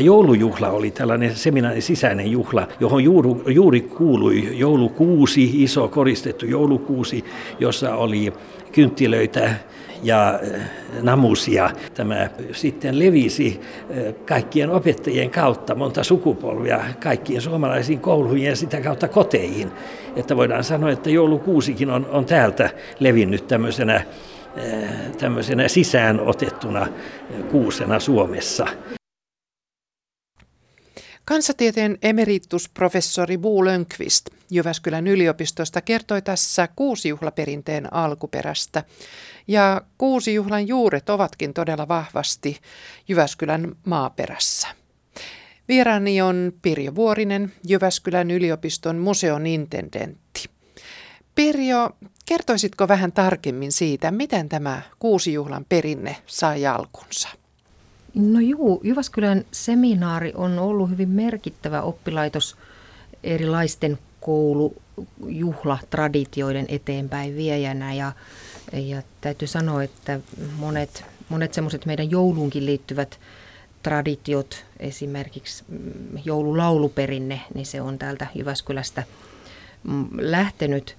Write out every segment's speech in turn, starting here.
Joulujuhla oli tällainen seminaarin sisäinen juhla, johon juuri, juuri kuului joulukuusi, iso koristettu joulukuusi, jossa oli kynttilöitä ja eh, namusia. Tämä sitten levisi eh, kaikkien opettajien kautta monta sukupolvia kaikkiin suomalaisiin kouluihin ja sitä kautta koteihin. Että voidaan sanoa, että joulukuusikin on, on täältä levinnyt tämmöisenä, eh, tämmöisenä sisään otettuna kuusena Suomessa. Kansatieteen emeritusprofessori Bo Lönkvist Jyväskylän yliopistosta kertoi tässä kuusijuhlaperinteen alkuperästä. Ja kuusijuhlan juuret ovatkin todella vahvasti Jyväskylän maaperässä. Vieraani on Pirjo Vuorinen, Jyväskylän yliopiston museon intendentti. Pirjo, kertoisitko vähän tarkemmin siitä, miten tämä kuusijuhlan perinne sai alkunsa? No juu, Jyväskylän seminaari on ollut hyvin merkittävä oppilaitos erilaisten koulujuhlatraditioiden eteenpäin viejänä ja, ja täytyy sanoa, että monet, monet semmoiset meidän jouluunkin liittyvät traditiot, esimerkiksi mm, joululauluperinne, niin se on täältä Jyväskylästä mm, lähtenyt.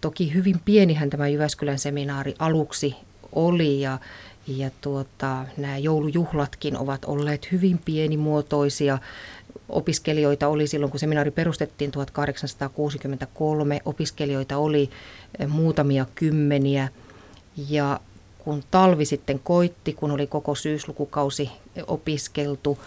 Toki hyvin pienihän tämä Jyväskylän seminaari aluksi oli ja, ja tuota, nämä joulujuhlatkin ovat olleet hyvin pienimuotoisia. Opiskelijoita oli silloin, kun seminaari perustettiin 1863, opiskelijoita oli eh, muutamia kymmeniä. Ja kun talvi sitten koitti, kun oli koko syyslukukausi opiskeltu,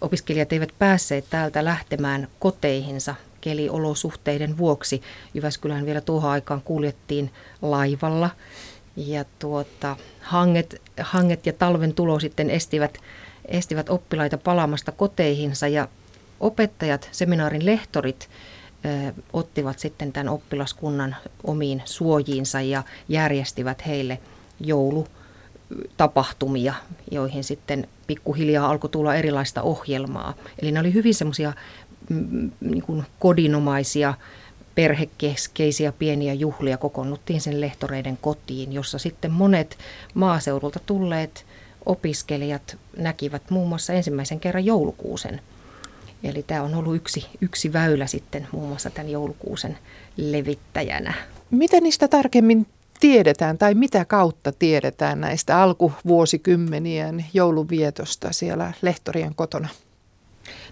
opiskelijat eivät päässeet täältä lähtemään koteihinsa keliolosuhteiden vuoksi. Jyväskylään vielä tuohon aikaan kuljettiin laivalla ja tuota, hanget, hanget ja talven tulo sitten estivät, estivät oppilaita palaamasta koteihinsa ja opettajat, seminaarin lehtorit ö, ottivat sitten tämän oppilaskunnan omiin suojiinsa ja järjestivät heille joulutapahtumia, joihin sitten pikkuhiljaa alkoi tulla erilaista ohjelmaa. Eli ne oli hyvin semmoisia mm, niin kodinomaisia perhekeskeisiä pieniä juhlia kokoonnuttiin sen lehtoreiden kotiin, jossa sitten monet maaseudulta tulleet opiskelijat näkivät muun muassa ensimmäisen kerran joulukuusen. Eli tämä on ollut yksi, yksi väylä sitten muun muassa tämän joulukuusen levittäjänä. Mitä niistä tarkemmin tiedetään tai mitä kautta tiedetään näistä alkuvuosikymmenien jouluvietosta siellä lehtorien kotona?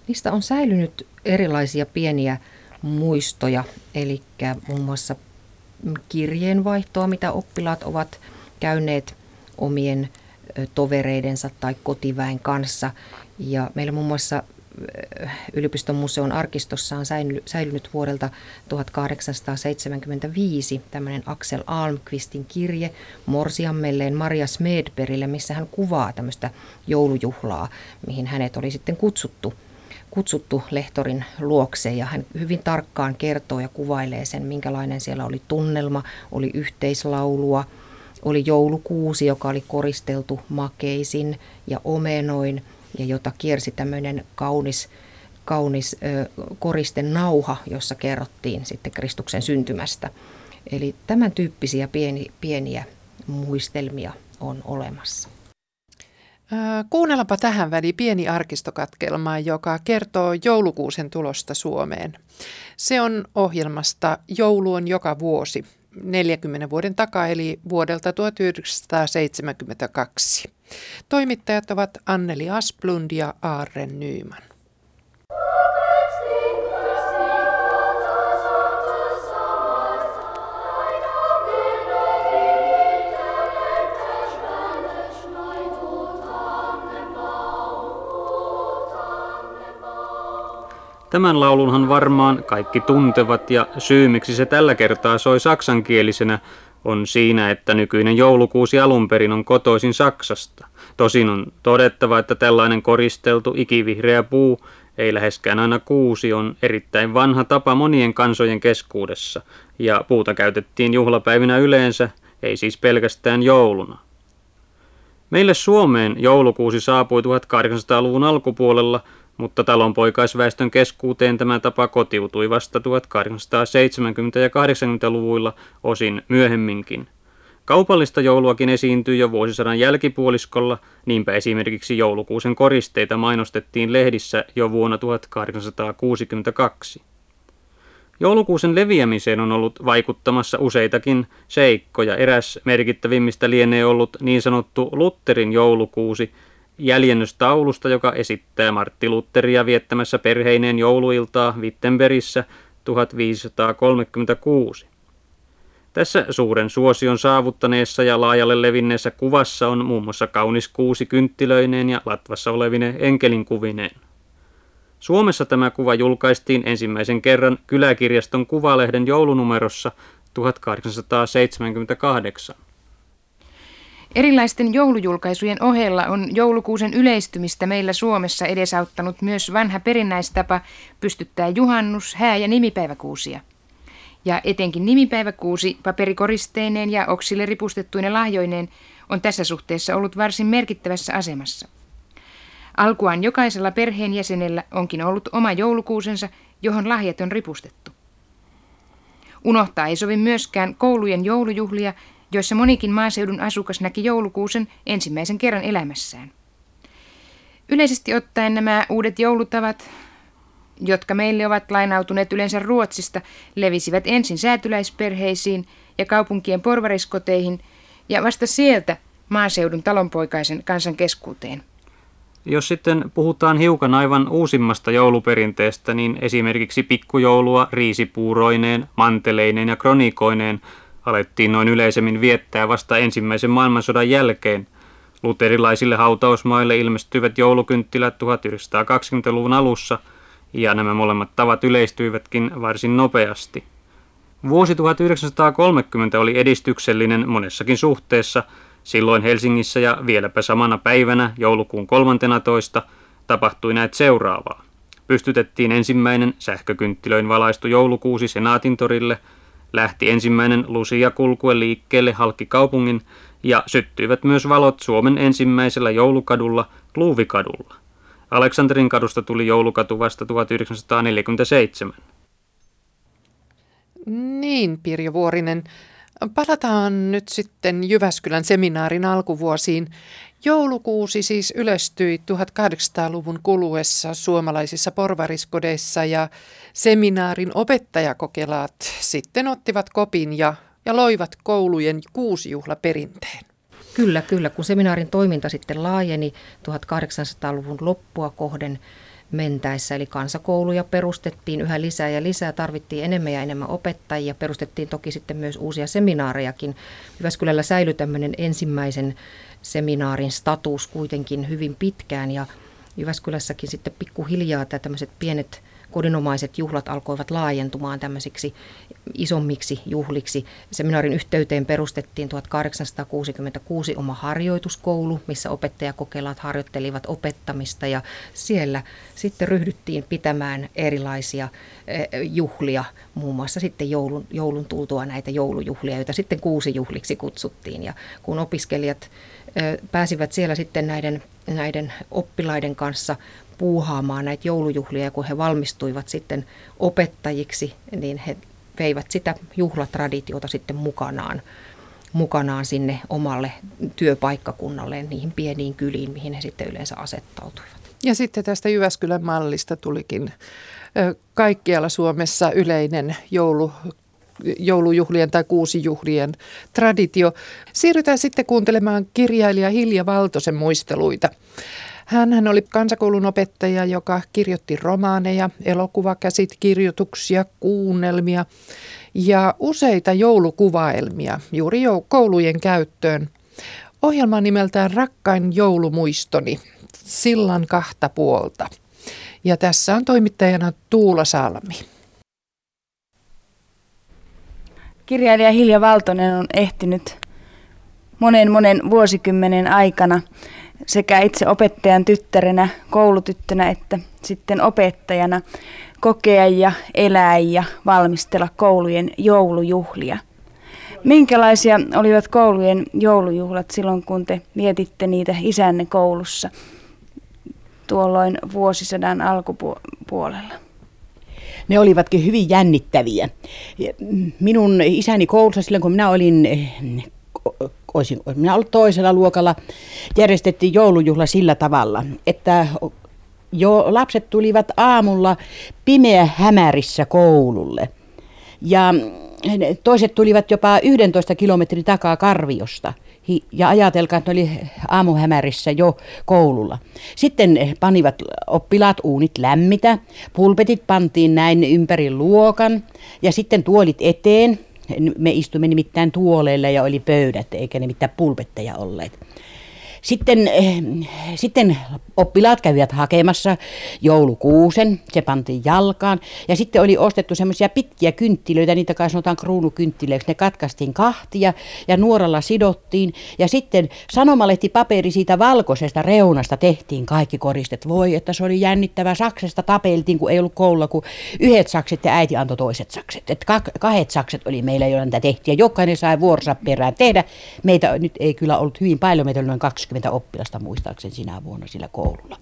Niistä on säilynyt erilaisia pieniä muistoja, eli muun muassa kirjeenvaihtoa, mitä oppilaat ovat käyneet omien tovereidensa tai kotiväen kanssa. Ja meillä muun muassa yliopiston museon arkistossa on säilynyt vuodelta 1875 tämmöinen Axel Almqvistin kirje Morsiammelleen Maria Smedbergille, missä hän kuvaa tämmöistä joulujuhlaa, mihin hänet oli sitten kutsuttu – kutsuttu lehtorin luokse ja hän hyvin tarkkaan kertoo ja kuvailee sen, minkälainen siellä oli tunnelma, oli yhteislaulua, oli joulukuusi, joka oli koristeltu makeisin ja omenoin ja jota kiersi tämmöinen kaunis, kaunis koristen nauha, jossa kerrottiin sitten Kristuksen syntymästä. Eli tämän tyyppisiä pieni, pieniä muistelmia on olemassa. Kuunnellaanpa tähän väliin pieni arkistokatkelma, joka kertoo joulukuusen tulosta Suomeen. Se on ohjelmasta Joulu on joka vuosi 40 vuoden takaa, eli vuodelta 1972. Toimittajat ovat Anneli Asplund ja Aaren Nyyman. Tämän laulunhan varmaan kaikki tuntevat ja syy miksi se tällä kertaa soi saksankielisenä on siinä, että nykyinen joulukuusi alun perin on kotoisin Saksasta. Tosin on todettava, että tällainen koristeltu ikivihreä puu, ei läheskään aina kuusi, on erittäin vanha tapa monien kansojen keskuudessa, ja puuta käytettiin juhlapäivinä yleensä, ei siis pelkästään jouluna. Meille Suomeen joulukuusi saapui 1800-luvun alkupuolella – mutta talonpoikaisväestön keskuuteen tämä tapa kotiutui vasta 1870- ja 80-luvuilla osin myöhemminkin. Kaupallista jouluakin esiintyi jo vuosisadan jälkipuoliskolla, niinpä esimerkiksi joulukuusen koristeita mainostettiin lehdissä jo vuonna 1862. Joulukuusen leviämiseen on ollut vaikuttamassa useitakin seikkoja. Eräs merkittävimmistä lienee ollut niin sanottu Lutterin joulukuusi, jäljennöstaulusta, joka esittää Martti Lutteria viettämässä perheineen jouluiltaa Wittenbergissä 1536. Tässä suuren suosion saavuttaneessa ja laajalle levinneessä kuvassa on muun muassa kaunis kuusi kynttilöineen ja latvassa olevine enkelinkuvineen. Suomessa tämä kuva julkaistiin ensimmäisen kerran Kyläkirjaston kuvalehden joulunumerossa 1878. Erilaisten joulujulkaisujen ohella on joulukuusen yleistymistä meillä Suomessa edesauttanut myös vanha perinnäistapa pystyttää juhannus, hää- ja nimipäiväkuusia. Ja etenkin nimipäiväkuusi paperikoristeineen ja oksille ripustettuinen lahjoineen on tässä suhteessa ollut varsin merkittävässä asemassa. Alkuaan jokaisella perheenjäsenellä onkin ollut oma joulukuusensa, johon lahjat on ripustettu. Unohtaa ei sovi myöskään koulujen joulujuhlia, joissa monikin maaseudun asukas näki joulukuusen ensimmäisen kerran elämässään. Yleisesti ottaen nämä uudet joulutavat, jotka meille ovat lainautuneet yleensä Ruotsista, levisivät ensin säätyläisperheisiin ja kaupunkien porvariskoteihin ja vasta sieltä maaseudun talonpoikaisen kansan keskuuteen. Jos sitten puhutaan hiukan aivan uusimmasta jouluperinteestä, niin esimerkiksi pikkujoulua riisipuuroineen, manteleineen ja kronikoineen alettiin noin yleisemmin viettää vasta ensimmäisen maailmansodan jälkeen. Luterilaisille hautausmaille ilmestyivät joulukynttilät 1920-luvun alussa, ja nämä molemmat tavat yleistyivätkin varsin nopeasti. Vuosi 1930 oli edistyksellinen monessakin suhteessa – Silloin Helsingissä ja vieläpä samana päivänä joulukuun 13. tapahtui näet seuraavaa. Pystytettiin ensimmäinen sähkökynttilöin valaistu joulukuusi Senaatintorille, lähti ensimmäinen Lusia kulkue liikkeelle halki kaupungin ja syttyivät myös valot Suomen ensimmäisellä joulukadulla Kluuvikadulla. Aleksanterin kadusta tuli joulukatu vasta 1947. Niin, Pirjo Vuorinen. Palataan nyt sitten Jyväskylän seminaarin alkuvuosiin. Joulukuusi siis yleistyi 1800-luvun kuluessa suomalaisissa porvariskodeissa ja seminaarin opettajakokelaat sitten ottivat kopin ja, ja loivat koulujen kuusijuhlaperinteen. Kyllä, kyllä. Kun seminaarin toiminta sitten laajeni 1800-luvun loppua kohden, mentäessä. Eli kansakouluja perustettiin yhä lisää ja lisää, tarvittiin enemmän ja enemmän opettajia. Perustettiin toki sitten myös uusia seminaarejakin. Jyväskylällä säilyi tämmöinen ensimmäisen seminaarin status kuitenkin hyvin pitkään ja Jyväskylässäkin sitten pikkuhiljaa tämä tämmöiset pienet kodinomaiset juhlat alkoivat laajentumaan tämmöisiksi isommiksi juhliksi. Seminaarin yhteyteen perustettiin 1866 oma harjoituskoulu, missä opettajakokelaat harjoittelivat opettamista ja siellä sitten ryhdyttiin pitämään erilaisia eh, juhlia, muun muassa sitten joulun, joulun tultua näitä joulujuhlia, joita sitten kuusi juhliksi kutsuttiin. Ja kun opiskelijat eh, pääsivät siellä sitten näiden, näiden oppilaiden kanssa puuhaamaan näitä joulujuhlia ja kun he valmistuivat sitten opettajiksi, niin he veivät sitä juhlatraditiota sitten mukanaan, mukanaan sinne omalle työpaikkakunnalle, niihin pieniin kyliin, mihin he sitten yleensä asettautuivat. Ja sitten tästä Jyväskylän mallista tulikin kaikkialla Suomessa yleinen joulu, joulujuhlien tai kuusijuhlien traditio. Siirrytään sitten kuuntelemaan kirjailija Hilja Valtosen muisteluita. Hän oli kansakoulun opettaja, joka kirjoitti romaaneja, elokuvakäsitkirjoituksia, kuunnelmia ja useita joulukuvaelmia juuri koulujen käyttöön. Ohjelma nimeltään Rakkain joulumuistoni, sillan kahta puolta. Ja tässä on toimittajana Tuula Salmi. Kirjailija Hilja Valtonen on ehtinyt monen monen vuosikymmenen aikana sekä itse opettajan tyttärenä, koulutyttönä että sitten opettajana kokea ja elää ja valmistella koulujen joulujuhlia. Minkälaisia olivat koulujen joulujuhlat silloin, kun te mietitte niitä isänne koulussa tuolloin vuosisadan alkupuolella? Ne olivatkin hyvin jännittäviä. Minun isäni koulussa silloin, kun minä olin olisin, minä ollut toisella luokalla, järjestettiin joulujuhla sillä tavalla, että jo lapset tulivat aamulla pimeä hämärissä koululle. Ja toiset tulivat jopa 11 kilometrin takaa Karviosta. Ja ajatelkaa, että ne oli aamuhämärissä jo koululla. Sitten panivat oppilaat uunit lämmitä, pulpetit pantiin näin ympäri luokan ja sitten tuolit eteen. Me istuimme nimittäin tuoleilla ja oli pöydät, eikä nimittäin pulpetteja olleet. Sitten, eh, sitten oppilaat kävivät hakemassa joulukuusen, se pantiin jalkaan. Ja sitten oli ostettu semmoisia pitkiä kynttilöitä, niitä kai sanotaan kruunukynttilöiksi. Ne katkaistiin kahtia ja nuoralla sidottiin. Ja sitten sanomalehti paperi siitä valkoisesta reunasta tehtiin kaikki koristet. Voi, että se oli jännittävä. Saksesta tapeltiin, kun ei ollut koululla, kun yhdet sakset ja äiti antoi toiset sakset. Et kahdet sakset oli meillä, joilla niitä tehtiin. Ja jokainen sai vuorossa perään tehdä. Meitä nyt ei kyllä ollut hyvin paljon, meitä oli noin 20 oppilasta muistaakseni sinä vuonna sillä koululla.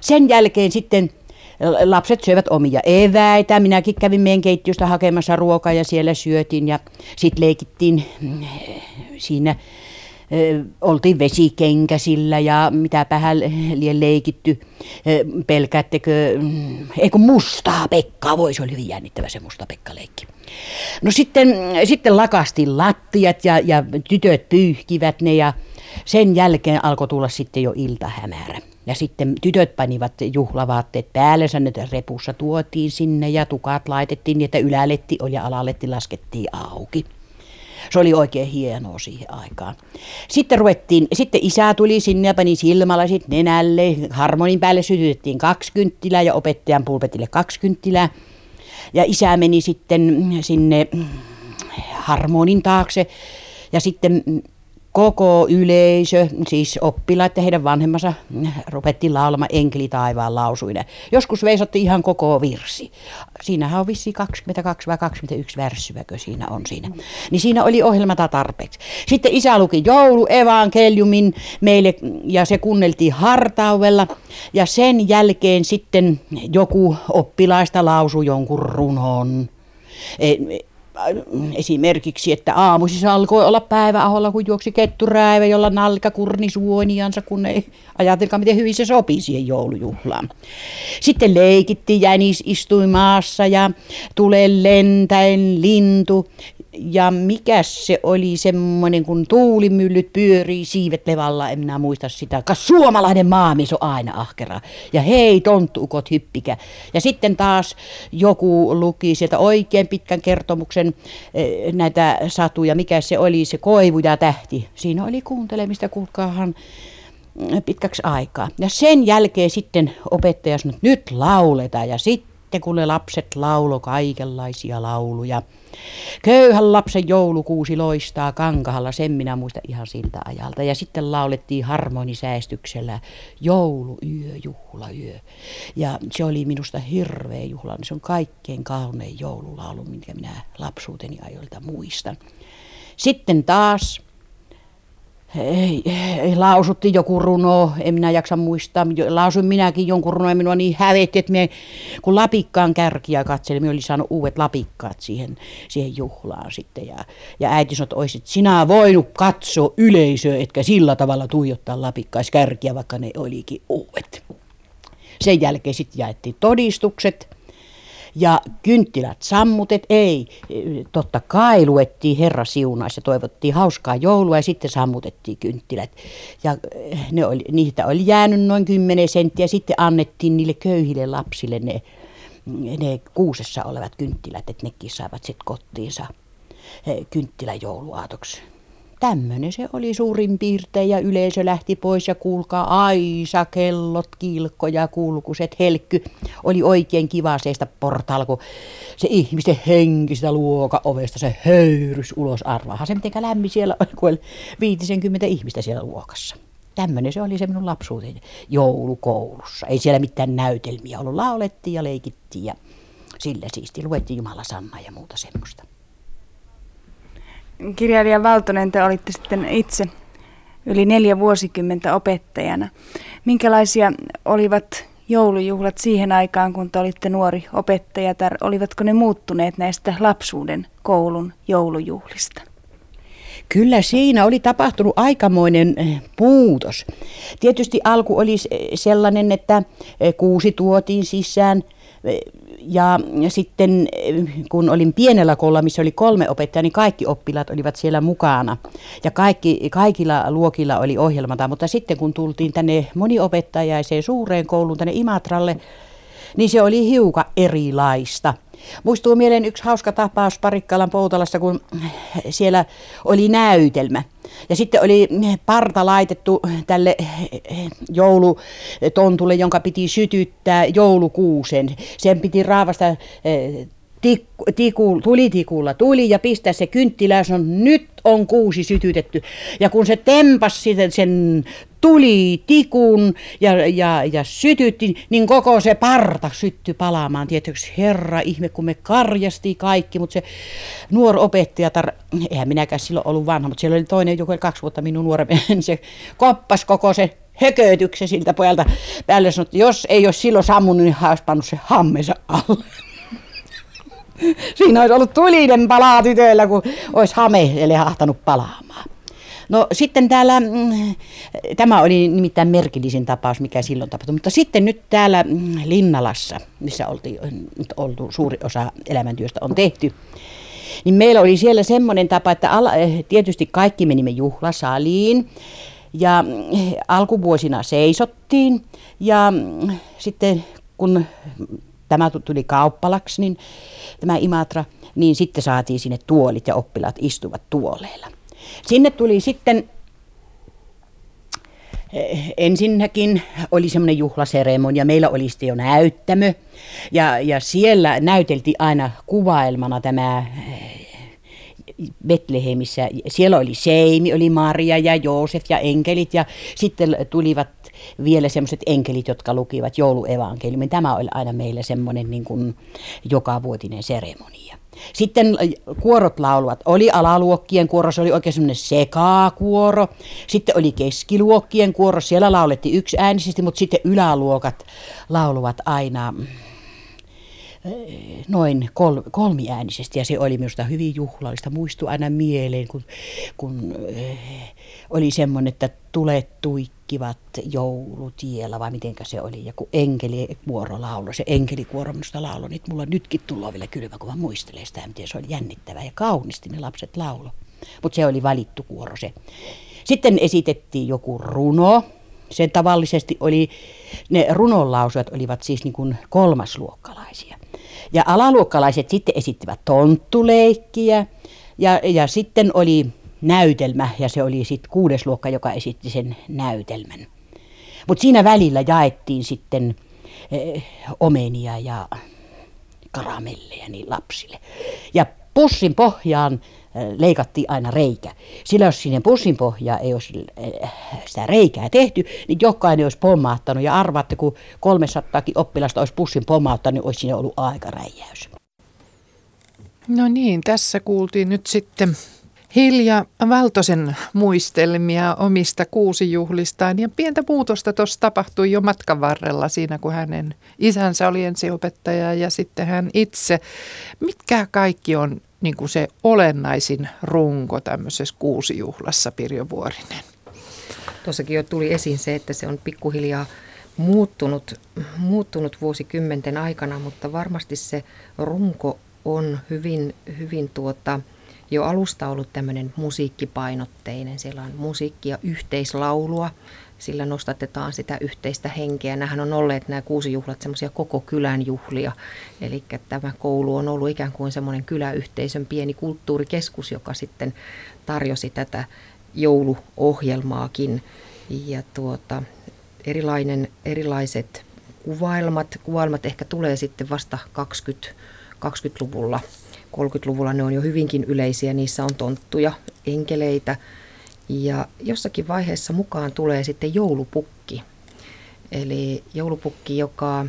Sen jälkeen sitten lapset syövät omia eväitä. Minäkin kävin meidän keittiöstä hakemassa ruokaa ja siellä syötiin ja sitten leikittiin mm, siinä oltiin vesikenkäsillä ja mitä vähän liian leikitty. Pelkäättekö, mm, eikö mustaa Pekkaa, voi se oli hyvin jännittävä se musta Pekka-leikki. No sitten, sitten lakastiin lattiat ja, ja tytöt pyyhkivät ne ja sen jälkeen alkoi tulla sitten jo iltahämärä. Ja sitten tytöt panivat juhlavaatteet päällensä, ne repussa tuotiin sinne ja tukat laitettiin niin, että yläletti oli ja alaletti laskettiin auki. Se oli oikein hienoa siihen aikaan. Sitten ruvettiin, sitten isä tuli sinne ja pani silmälasit nenälle. Harmonin päälle sytytettiin kaksi kynttilää ja opettajan pulpetille kaksi kynttilää. Ja isä meni sitten sinne harmonin taakse ja sitten koko yleisö, siis oppilaat ja heidän vanhemmansa, rupettiin laulamaan enkeli taivaan lausuinen. Joskus veisotti ihan koko virsi. Siinähän on vissi 22 vai 21 värssyväkö siinä on siinä. Niin siinä oli ohjelmata tarpeeksi. Sitten isä luki joulu evankeliumin meille ja se kuunneltiin hartauvella. Ja sen jälkeen sitten joku oppilaista lausui jonkun runon esimerkiksi, että aamuisissa alkoi olla päiväaholla, kun juoksi ketturäivä, jolla nalka kurni suoniansa, kun ei ajatelkaa, miten hyvin se sopii siihen joulujuhlaan. Sitten leikittiin jänis istui maassa ja tulee lentäen lintu ja mikä se oli semmoinen, kun tuulimyllyt pyörii, siivet levalla, en minä muista sitä. Kas suomalainen maamies on aina ahkera. Ja hei, tonttuukot hyppikä. Ja sitten taas joku luki sieltä oikein pitkän kertomuksen eh, näitä satuja, mikä se oli, se koivu ja tähti. Siinä oli kuuntelemista, kuulkaahan mm, pitkäksi aikaa. Ja sen jälkeen sitten opettaja sanoi, että nyt lauletaan. Ja sitten kun ne lapset laulo kaikenlaisia lauluja, Köyhän lapsen joulukuusi loistaa kankahalla, sen minä muista ihan siltä ajalta. Ja sitten laulettiin harmonisäästyksellä jouluyö, juhlayö. Ja se oli minusta hirveä juhla. Se on kaikkein kaunein joululaulu, minkä minä lapsuuteni ajoilta muistan. Sitten taas ei, ei, lausuttiin joku runo, en minä jaksa muistaa. Lausuin minäkin jonkun runo ja minua niin hävetti, että me, kun lapikkaan kärkiä katselin, minä olin saanut uudet lapikkaat siihen, siihen juhlaan sitten. Ja, ja äiti sanoi, että olisit sinä voinut katsoa yleisöä, etkä sillä tavalla tuijottaa lapikkaaiskärkiä, vaikka ne olikin uudet. Sen jälkeen sitten jaettiin todistukset ja kynttilät sammutet, ei, totta kai luettiin Herra siunaisi ja toivottiin hauskaa joulua ja sitten sammutettiin kynttilät. Ja eh, ne oli, niitä oli jäänyt noin 10 senttiä, sitten annettiin niille köyhille lapsille ne, ne kuusessa olevat kynttilät, että nekin saavat sitten kotiinsa eh, kynttiläjouluaatoksi. Tämmöinen se oli suurin piirtein ja yleisö lähti pois ja kuulkaa aisa, kellot, kilkko ja kulkuset, helkky. Oli oikein kiva seistä portaalla, kun se ihmisten henki sitä luoka ovesta, se höyrys ulos arvaahan se mitenkä lämmin siellä oli, kun oli 50 ihmistä siellä luokassa. Tämmöinen se oli se minun lapsuuteni joulukoulussa. Ei siellä mitään näytelmiä ollut. Laulettiin ja leikittiin ja sillä siisti luettiin Jumala Sanna ja muuta semmoista kirjailija Valtonen, te olitte sitten itse yli neljä vuosikymmentä opettajana. Minkälaisia olivat joulujuhlat siihen aikaan, kun te olitte nuori opettaja? Tai olivatko ne muuttuneet näistä lapsuuden koulun joulujuhlista? Kyllä siinä oli tapahtunut aikamoinen eh, muutos. Tietysti alku oli sellainen, että eh, kuusi tuotiin sisään eh, ja sitten kun olin pienellä koululla, missä oli kolme opettajaa, niin kaikki oppilaat olivat siellä mukana. Ja kaikki, kaikilla luokilla oli ohjelmata, mutta sitten kun tultiin tänne moniopettajaiseen suureen kouluun, tänne Imatralle, niin se oli hiukan erilaista. Muistuu mieleen yksi hauska tapaus Parikkalan Poutalassa, kun siellä oli näytelmä. Ja sitten oli parta laitettu tälle joulutontulle, jonka piti sytyttää joulukuusen. Sen piti raavasta eh, tikku, tiku, tulitikulla tuli ja pistää se kynttilä on nyt on kuusi sytytetty. Ja kun se tempas sitten sen tuli tikun ja, ja, ja sytytti, niin koko se parta syttyi palaamaan. Tietysti herra ihme, kun me karjasti kaikki, mutta se nuori opettaja, tar- eihän minäkään silloin ollut vanha, mutta siellä oli toinen, joka oli kaksi vuotta minun nuorempi, niin se koppas koko se hökötyksen siltä pojalta päälle sanoi, että jos ei olisi silloin sammunut, niin hän olisi pannut se hammensa alle. Siinä olisi ollut tulinen palaa tytöillä, kun olisi hame lehahtanut palaamaan. No sitten täällä, mm, tämä oli nimittäin merkillisin tapaus, mikä silloin tapahtui, mutta sitten nyt täällä mm, Linnalassa, missä oltiin, oltu suuri osa elämäntyöstä on tehty, niin meillä oli siellä semmoinen tapa, että ala, eh, tietysti kaikki menimme juhlasaliin ja mm, alkuvuosina seisottiin ja sitten kun tämä tuli kauppalaksi, niin tämä Imatra, niin sitten saatiin sinne tuolit ja oppilaat istuvat tuoleilla. Sinne tuli sitten eh, ensinnäkin oli semmoinen juhlaseremonia, meillä oli sitten jo näyttämö ja, ja siellä näyteltiin aina kuvailmana tämä eh, Betlehemissä. Siellä oli Seimi, oli Maria ja Joosef ja enkelit ja sitten tulivat vielä semmoiset enkelit, jotka lukivat jouluevankeliumin. Tämä oli aina meillä semmoinen niin kuin jokavuotinen seremonia. Sitten äh, kuorot lauluvat. Oli alaluokkien kuoro, se oli oikein semmoinen sekakuoro. Sitten oli keskiluokkien kuoro, siellä laulettiin yksi äänisesti, mutta sitten yläluokat lauluvat aina noin kol, kolmiäänisesti ja se oli minusta hyvin juhlallista. Muistuu aina mieleen, kun, kun äh, oli semmoinen, että tulet tuikkivat joulutiellä vai mitenkä se oli. Ja kun enkelivuoro lauloi, se enkelikuoro minusta lauloi, niin mulla nytkin tulee vielä kylmä, kun mä muistelen sitä, miten se oli jännittävää ja kaunisti ne lapset laulo. Mutta se oli valittu kuoro se. Sitten esitettiin joku runo. Se tavallisesti oli, ne runonlausujat olivat siis niin kuin kolmasluokkalaisia. Ja alaluokkalaiset sitten esittivät tonttuleikkiä ja, ja sitten oli näytelmä ja se oli sitten kuudes luokka, joka esitti sen näytelmän. Mutta siinä välillä jaettiin sitten eh, omenia ja karamelleja niin lapsille. Ja pussin pohjaan leikattiin aina reikä. Sillä jos sinne pussin pohjaan ei olisi eh, sitä reikää tehty, niin jokainen olisi pommaattanut. Ja arvaatte, kun 300 oppilasta olisi pussin pommauttanut, niin olisi siinä ollut aikaräjäys. No niin, tässä kuultiin nyt sitten Hilja Valtosen muistelmia omista kuusijuhlistaan ja pientä muutosta tuossa tapahtui jo matkan varrella siinä, kun hänen isänsä oli ensiopettaja ja sitten hän itse. Mitkä kaikki on niin kuin se olennaisin runko tämmöisessä kuusijuhlassa, Pirjo Vuorinen? Tuossakin jo tuli esiin se, että se on pikkuhiljaa muuttunut, muuttunut vuosikymmenten aikana, mutta varmasti se runko on hyvin, hyvin tuota, jo alusta ollut tämmöinen musiikkipainotteinen. Siellä on musiikki ja yhteislaulua, sillä nostatetaan sitä yhteistä henkeä. Nämähän on olleet nämä kuusi juhlat semmoisia koko kylän juhlia. Eli tämä koulu on ollut ikään kuin semmoinen kyläyhteisön pieni kulttuurikeskus, joka sitten tarjosi tätä jouluohjelmaakin. Ja tuota, erilainen, erilaiset kuvailmat, kuvailmat ehkä tulee sitten vasta 20, 20-luvulla 30-luvulla ne on jo hyvinkin yleisiä, niissä on tonttuja, enkeleitä ja jossakin vaiheessa mukaan tulee sitten joulupukki. Eli joulupukki, joka,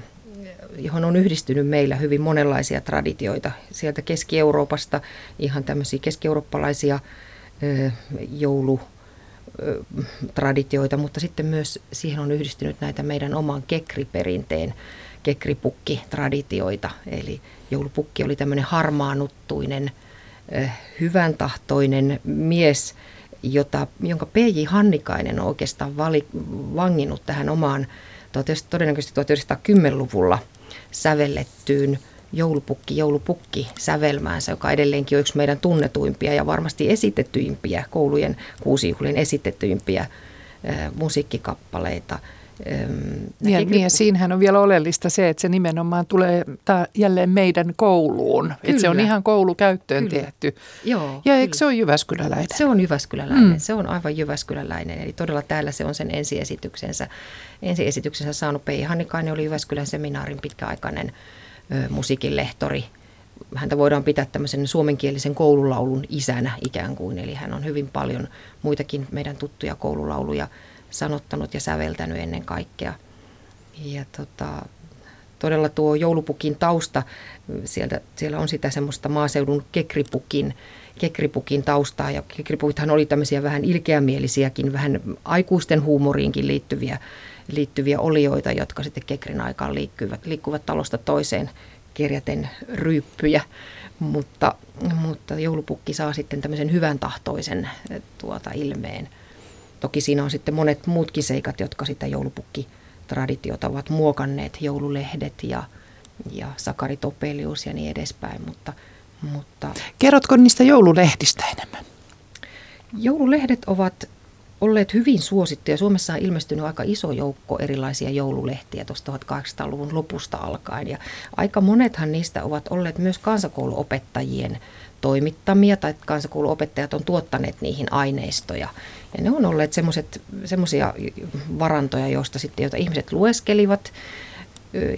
johon on yhdistynyt meillä hyvin monenlaisia traditioita. Sieltä Keski-Euroopasta ihan tämmöisiä keski-eurooppalaisia joulu traditioita, mutta sitten myös siihen on yhdistynyt näitä meidän oman kekriperinteen kekripukki-traditioita. Eli joulupukki oli tämmöinen harmaanuttuinen hyvän tahtoinen mies, jota, jonka P.J. Hannikainen on oikeastaan vali, vanginnut tähän omaan todennäköisesti 1910-luvulla sävellettyyn joulupukki, joulupukki sävelmäänsä, joka edelleenkin on yksi meidän tunnetuimpia ja varmasti esitettyimpiä, koulujen kuusijuhlien esitettyimpiä musiikkikappaleita. Ja, niin, ja siinähän on vielä oleellista se, että se nimenomaan tulee ta- jälleen meidän kouluun. Että se on ihan koulukäyttöön kyllä. tehty. Joo, ja eikö se ole Jyväskyläläinen? Se on Jyväskyläläinen. Mm. Se on aivan Jyväskyläläinen. Eli todella täällä se on sen ensiesityksensä, ensiesityksensä saanut. Pei Hannikainen oli Jyväskylän seminaarin pitkäaikainen ö, musiikinlehtori. Häntä voidaan pitää tämmöisen suomenkielisen koululaulun isänä ikään kuin. Eli hän on hyvin paljon muitakin meidän tuttuja koululauluja sanottanut ja säveltänyt ennen kaikkea. Ja tota, todella tuo joulupukin tausta, sieltä, siellä on sitä semmoista maaseudun kekripukin, kekripukin taustaa. Ja kekripukithan oli tämmöisiä vähän ilkeämielisiäkin, vähän aikuisten huumoriinkin liittyviä, liittyviä olioita, jotka sitten kekrin aikaan liikkuvat, liikkuvat talosta toiseen kirjaten ryyppyjä. Mutta, mutta joulupukki saa sitten tämmöisen hyvän tahtoisen tuota, ilmeen. Toki siinä on sitten monet muutkin seikat, jotka sitä joulupukki-traditiota ovat muokanneet, joululehdet ja, ja Sakari Topelius ja niin edespäin. Mutta, mutta Kerrotko niistä joululehdistä enemmän? Joululehdet ovat olleet hyvin suosittuja. Suomessa on ilmestynyt aika iso joukko erilaisia joululehtiä tuosta 1800-luvun lopusta alkaen. Ja aika monethan niistä ovat olleet myös kansakouluopettajien toimittamia tai kansakouluopettajat on tuottaneet niihin aineistoja. Ja ne on olleet semmoisia varantoja, joista sitten, joita ihmiset lueskelivat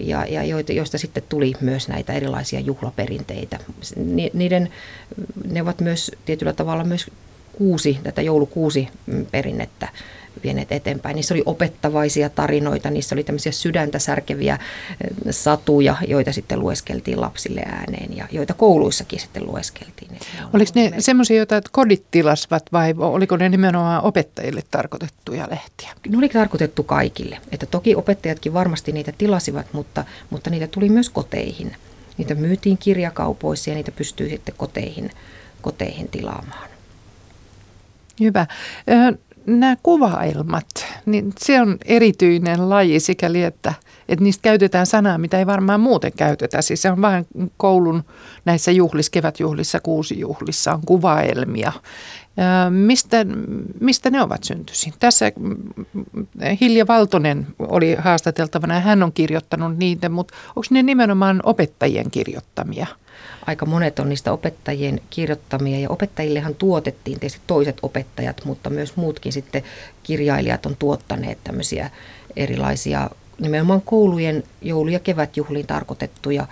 ja, ja joita, joista sitten tuli myös näitä erilaisia juhlaperinteitä. Niiden, ne ovat myös tietyllä tavalla myös kuusi, tätä joulukuusi perinnettä vieneet eteenpäin. Niissä oli opettavaisia tarinoita, niissä oli tämmöisiä sydäntä särkeviä eh, satuja, joita sitten lueskeltiin lapsille ääneen ja joita kouluissakin sitten lueskeltiin. Oliko ne semmoisia, joita kodit tilasvat vai oliko ne nimenomaan opettajille tarkoitettuja lehtiä? Ne oli tarkoitettu kaikille. Että toki opettajatkin varmasti niitä tilasivat, mutta, mutta niitä tuli myös koteihin. Niitä myytiin kirjakaupoissa ja niitä pystyy sitten koteihin, koteihin tilaamaan. Hyvä nämä kuvailmat, niin se on erityinen laji sikäli, että, että niistä käytetään sanaa, mitä ei varmaan muuten käytetä. Siis se on vain koulun näissä juhlissa, kevätjuhlissa, kuusijuhlissa on kuvaelmia. Mistä, mistä ne ovat syntyisin? Tässä Hilja Valtonen oli haastateltavana ja hän on kirjoittanut niitä, mutta onko ne nimenomaan opettajien kirjoittamia? Aika monet on niistä opettajien kirjoittamia ja opettajillehan tuotettiin tietysti toiset opettajat, mutta myös muutkin sitten kirjailijat on tuottaneet tämmöisiä erilaisia nimenomaan koulujen joulu- ja kevätjuhliin tarkoitettuja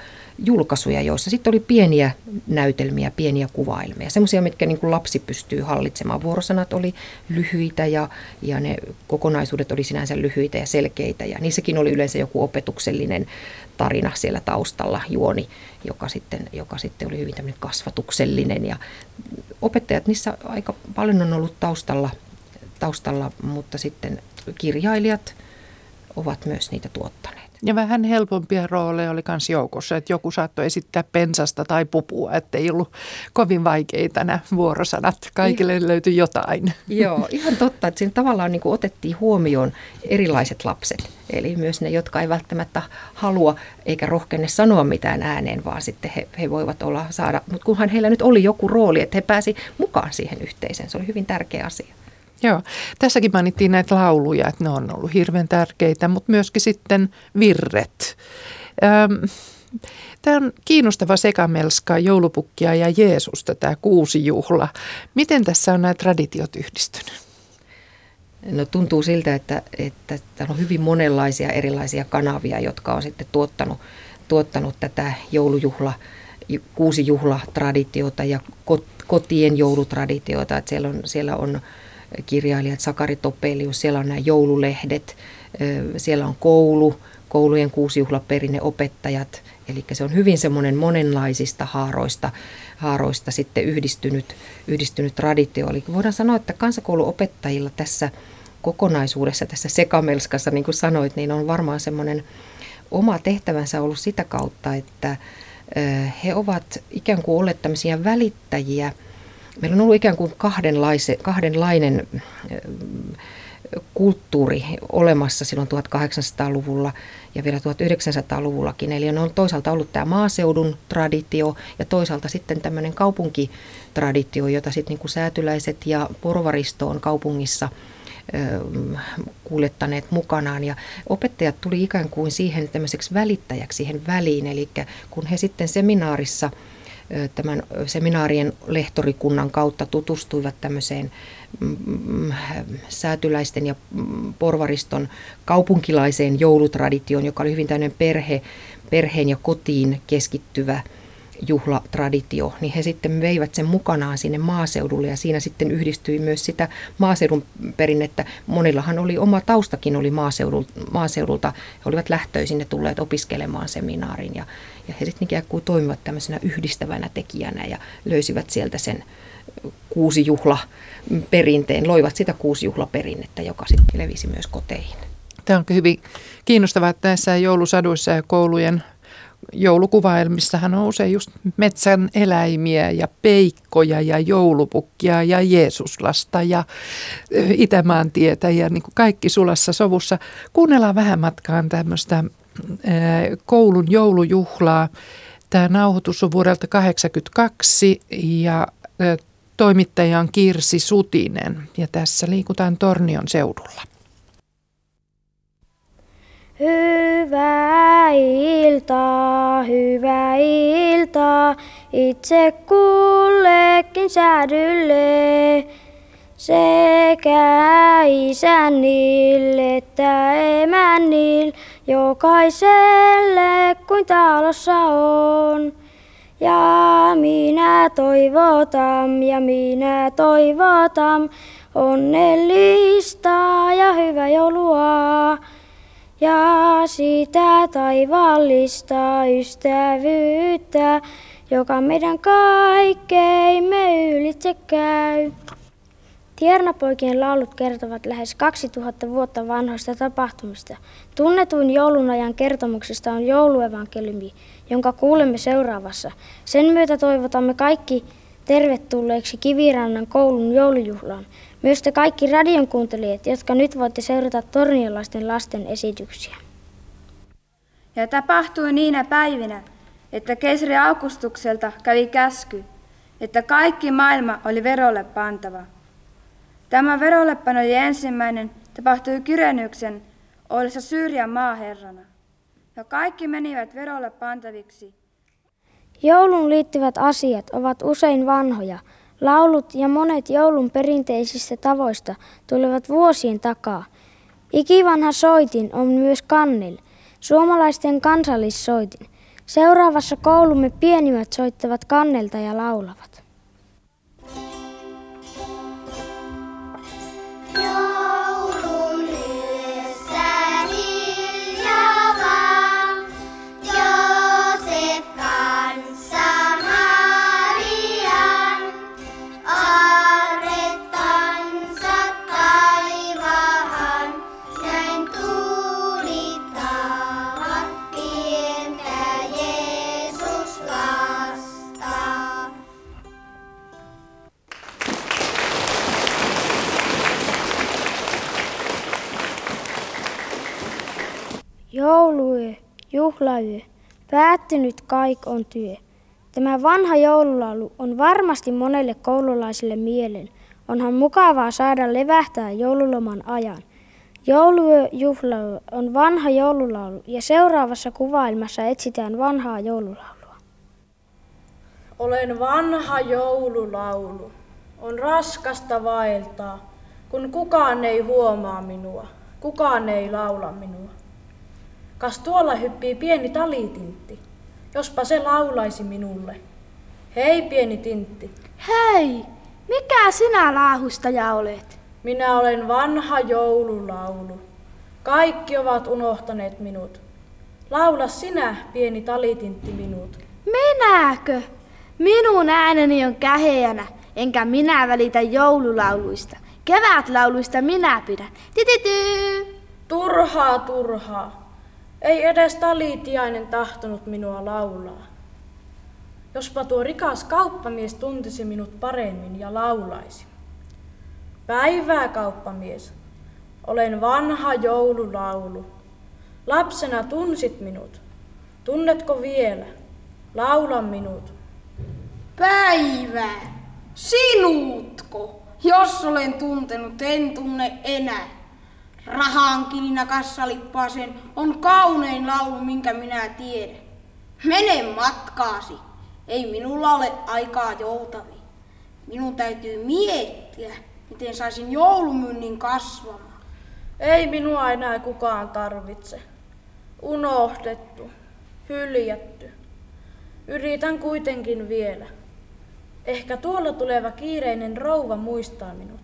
julkaisuja, joissa sitten oli pieniä näytelmiä, pieniä kuvailmia, semmoisia, mitkä niin kuin lapsi pystyy hallitsemaan. Vuorosanat oli lyhyitä ja, ja ne kokonaisuudet oli sinänsä lyhyitä ja selkeitä ja niissäkin oli yleensä joku opetuksellinen tarina siellä taustalla, juoni, joka sitten, joka sitten oli hyvin tämmöinen kasvatuksellinen ja opettajat niissä aika paljon on ollut taustalla, taustalla mutta sitten kirjailijat ovat myös niitä tuottaneet. Ja vähän helpompia rooleja oli myös joukossa, että joku saattoi esittää pensasta tai pupua, ettei ollut kovin vaikeita nämä vuorosanat. Kaikille ihan, löytyi jotain. Joo, ihan totta, että siinä tavallaan niin kuin otettiin huomioon erilaiset lapset. Eli myös ne, jotka ei välttämättä halua eikä rohkene sanoa mitään ääneen, vaan sitten he, he voivat olla saada, mutta kunhan heillä nyt oli joku rooli, että he pääsi mukaan siihen yhteiseen, se oli hyvin tärkeä asia. Joo, tässäkin mainittiin näitä lauluja, että ne on ollut hirveän tärkeitä, mutta myöskin sitten virret. Tämä on kiinnostava sekamelska joulupukkia ja Jeesusta, tämä kuusi juhla. Miten tässä on nämä traditiot yhdistynyt? No tuntuu siltä, että, että täällä on hyvin monenlaisia erilaisia kanavia, jotka on sitten tuottanut, tuottanut tätä joulujuhla, kuusi juhlatraditiota ja kotien joulutraditiota. Että siellä on, siellä on kirjailijat Sakari Topelius, siellä on nämä joululehdet, siellä on koulu, koulujen kuusijuhlaperinne opettajat, eli se on hyvin semmoinen monenlaisista haaroista, haaroista sitten yhdistynyt, yhdistynyt traditio. Eli voidaan sanoa, että kansakouluopettajilla tässä kokonaisuudessa, tässä sekamelskassa, niin kuin sanoit, niin on varmaan semmoinen oma tehtävänsä ollut sitä kautta, että he ovat ikään kuin olleet tämmöisiä välittäjiä. Meillä on ollut ikään kuin kahdenlaise, kahdenlainen kulttuuri olemassa silloin 1800-luvulla ja vielä 1900-luvullakin. Eli on toisaalta ollut tämä maaseudun traditio ja toisaalta sitten tämmöinen kaupunkitraditio, jota sitten niin kuin säätyläiset ja porvaristo on kaupungissa kuljettaneet mukanaan. Ja opettajat tuli ikään kuin siihen tämmöiseksi välittäjäksi siihen väliin. Eli kun he sitten seminaarissa tämän seminaarien lehtorikunnan kautta tutustuivat tämmöiseen mm, mm, säätyläisten ja porvariston kaupunkilaiseen joulutraditioon, joka oli hyvin tämmöinen perhe, perheen ja kotiin keskittyvä juhlatraditio, niin he sitten veivät sen mukanaan sinne maaseudulle ja siinä sitten yhdistyi myös sitä maaseudun perinnettä. Monillahan oli oma taustakin oli maaseudulta, maaseudulta. he olivat lähtöisin ja tulleet opiskelemaan seminaarin ja, ja he sitten ikään kuin toimivat tämmöisenä yhdistävänä tekijänä ja löysivät sieltä sen kuusi juhla perinteen, loivat sitä kuusi juhlaperinnettä, joka sitten levisi myös koteihin. Tämä on hyvin kiinnostavaa, että näissä joulusaduissa ja koulujen joulukuvaelmissahan on usein just metsän eläimiä ja peikkoja ja joulupukkia ja Jeesuslasta ja Itämaantietä ja niin kuin kaikki sulassa sovussa. Kuunnellaan vähän matkaan tämmöistä koulun joulujuhlaa. Tämä nauhoitus on vuodelta 1982 ja toimittaja on Kirsi Sutinen ja tässä liikutaan Tornion seudulla. Hyvää iltaa, hyvää iltaa, itse kullekin säädylle. Sekä isännille että emännil, jokaiselle kuin talossa on. Ja minä toivotan, ja minä toivotan, onnellista ja hyvää joulua. Ja sitä taivallista ystävyyttä, joka meidän kaikkeimme ylitse käy. Tiernapoikien laulut kertovat lähes 2000 vuotta vanhoista tapahtumista. Tunnetuin joulunajan kertomuksesta on jouluevankeliumi, jonka kuulemme seuraavassa. Sen myötä toivotamme kaikki tervetulleeksi Kivirannan koulun joulujuhlaan. Myös te kaikki radion kuuntelijat, jotka nyt voitte seurata torniolaisten lasten esityksiä. Ja tapahtui niinä päivinä, että keisari Augustukselta kävi käsky, että kaikki maailma oli verolle pantava. Tämä verollepano oli ensimmäinen tapahtui Kyrenyksen ollessa Syyrian maaherrana. Ja kaikki menivät verolle pantaviksi. Joulun liittyvät asiat ovat usein vanhoja. Laulut ja monet joulun perinteisistä tavoista tulevat vuosien takaa. Ikivanha soitin on myös kannel, suomalaisten kansallissoitin. Seuraavassa koulumme pienimmät soittavat kannelta ja laulavat. Jouluyö, juhlayö, päättynyt kaik on työ. Tämä vanha joululaulu on varmasti monelle koululaiselle mielen. Onhan mukavaa saada levähtää joululoman ajan. Jouluyö juhlayö on vanha joululaulu ja seuraavassa kuvailmassa etsitään vanhaa joululaulua. Olen vanha joululaulu. On raskasta vaeltaa, kun kukaan ei huomaa minua, kukaan ei laula minua. Kas tuolla hyppii pieni talitintti. Jospa se laulaisi minulle. Hei pieni tintti. Hei, mikä sinä laahustaja olet? Minä olen vanha joululaulu. Kaikki ovat unohtaneet minut. Laula sinä, pieni talitintti, minut. Minäkö? Minun ääneni on käheänä, enkä minä välitä joululauluista. Kevätlauluista minä pidän. Titity! Turhaa, turhaa. Ei edes talitiainen tahtonut minua laulaa. Jospa tuo rikas kauppamies tuntisi minut paremmin ja laulaisi. Päivää kauppamies, olen vanha joululaulu. Lapsena tunsit minut. Tunnetko vielä? Laula minut. Päivää. Sinutko? Jos olen tuntenut, en tunne enää. Rahan kilinä kassalippaaseen on kaunein laulu, minkä minä tiedän. Mene matkaasi. Ei minulla ole aikaa joutaviin. Minun täytyy miettiä, miten saisin joulumynnin kasvamaan. Ei minua enää kukaan tarvitse. Unohdettu, hyljätty. Yritän kuitenkin vielä. Ehkä tuolla tuleva kiireinen rouva muistaa minut.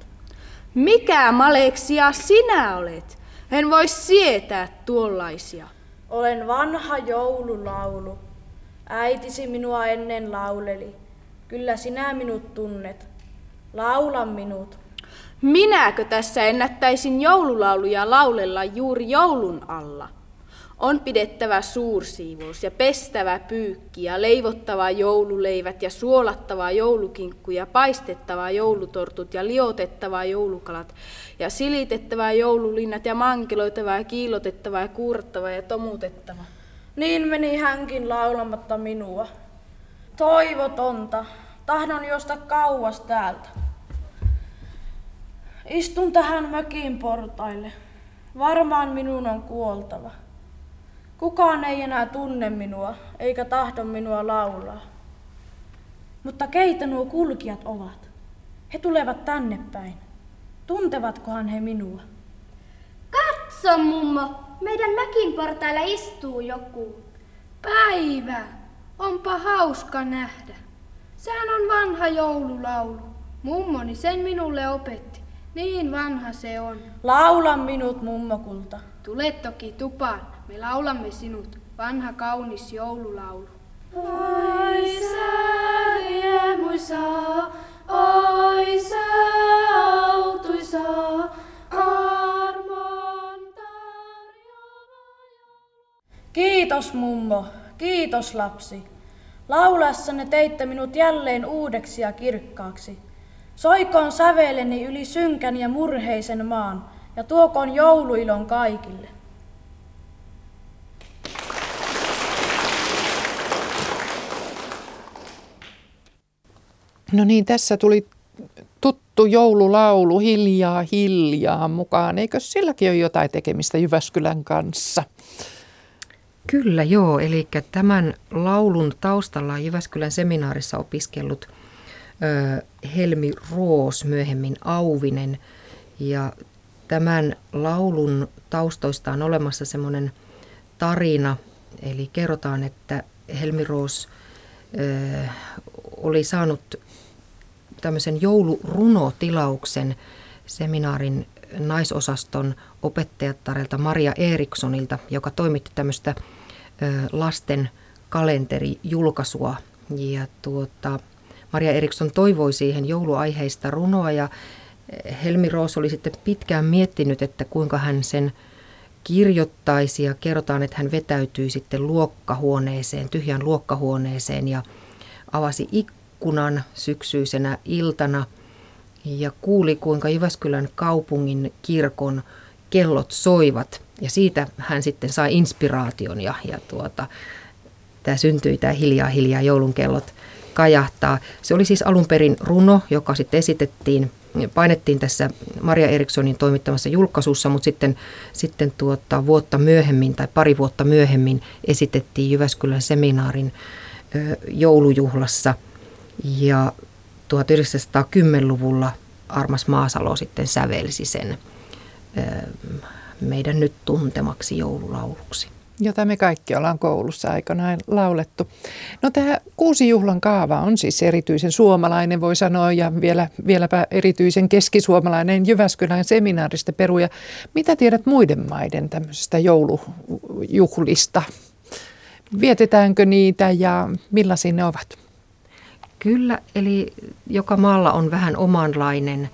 Mikä maleksia sinä olet? En voi sietää tuollaisia. Olen vanha joululaulu. Äitisi minua ennen lauleli. Kyllä sinä minut tunnet. Laula minut. Minäkö tässä ennättäisin joululauluja laulella juuri joulun alla? On pidettävä suursiivous ja pestävä pyykki ja leivottava joululeivät ja suolattava joulukinkku ja paistettava joulutortut ja liotettava joulukalat ja silitettävä joululinnat ja mankeloitava ja kiilotettava ja kuurattava ja tomutettava. Niin meni hänkin laulamatta minua. Toivotonta. Tahdon josta kauas täältä. Istun tähän mökin portaille. Varmaan minun on kuoltava. Kukaan ei enää tunne minua, eikä tahdo minua laulaa. Mutta keitä nuo kulkijat ovat? He tulevat tänne päin. Tuntevatkohan he minua? Katso, mummo, meidän mökin portailla istuu joku. Päivä, onpa hauska nähdä. Sehän on vanha joululaulu. Mummoni sen minulle opetti. Niin vanha se on. Laula minut, mummokulta. Tule toki tupaan. Me laulamme sinut, vanha kaunis joululaulu. Oi sä riemuisa, oi sä autuisa, armon Kiitos mummo, kiitos lapsi. Laulassanne teitte minut jälleen uudeksi ja kirkkaaksi. Soikoon säveleni yli synkän ja murheisen maan ja tuokoon jouluilon kaikille. No niin, tässä tuli tuttu joululaulu hiljaa hiljaa mukaan. Eikö silläkin ole jotain tekemistä Jyväskylän kanssa? Kyllä joo, eli tämän laulun taustalla on Jyväskylän seminaarissa opiskellut ö, Helmi Roos, myöhemmin Auvinen. Ja tämän laulun taustoista on olemassa semmoinen tarina, eli kerrotaan, että Helmi Roos oli saanut tämmöisen joulurunotilauksen seminaarin naisosaston opettajattarelta Maria Erikssonilta, joka toimitti tämmöistä lasten kalenterijulkaisua. Ja tuota, Maria Eriksson toivoi siihen jouluaiheista runoa ja Helmi Roos oli sitten pitkään miettinyt, että kuinka hän sen kirjoittaisi ja kerrotaan, että hän vetäytyi sitten luokkahuoneeseen, tyhjään luokkahuoneeseen ja avasi ikkunan syksyisenä iltana ja kuuli, kuinka Jyväskylän kaupungin kirkon kellot soivat. Ja siitä hän sitten sai inspiraation ja, ja tuota, tämä syntyi tämä hiljaa hiljaa joulun kellot kajahtaa. Se oli siis alun perin runo, joka sitten esitettiin, painettiin tässä Maria Erikssonin toimittamassa julkaisussa, mutta sitten, sitten tuota, vuotta myöhemmin tai pari vuotta myöhemmin esitettiin Jyväskylän seminaarin joulujuhlassa – ja 1910-luvulla Armas Maasalo sitten sävelsi sen meidän nyt tuntemaksi joululauluksi. Jota me kaikki ollaan koulussa aikanaan laulettu. No tämä kuusi juhlan kaava on siis erityisen suomalainen, voi sanoa, ja vielä, vieläpä erityisen keskisuomalainen Jyväskylän seminaarista peruja. Mitä tiedät muiden maiden tämmöisestä joulujuhlista? Vietetäänkö niitä ja millaisia ne ovat? Kyllä, eli joka maalla on vähän omanlainen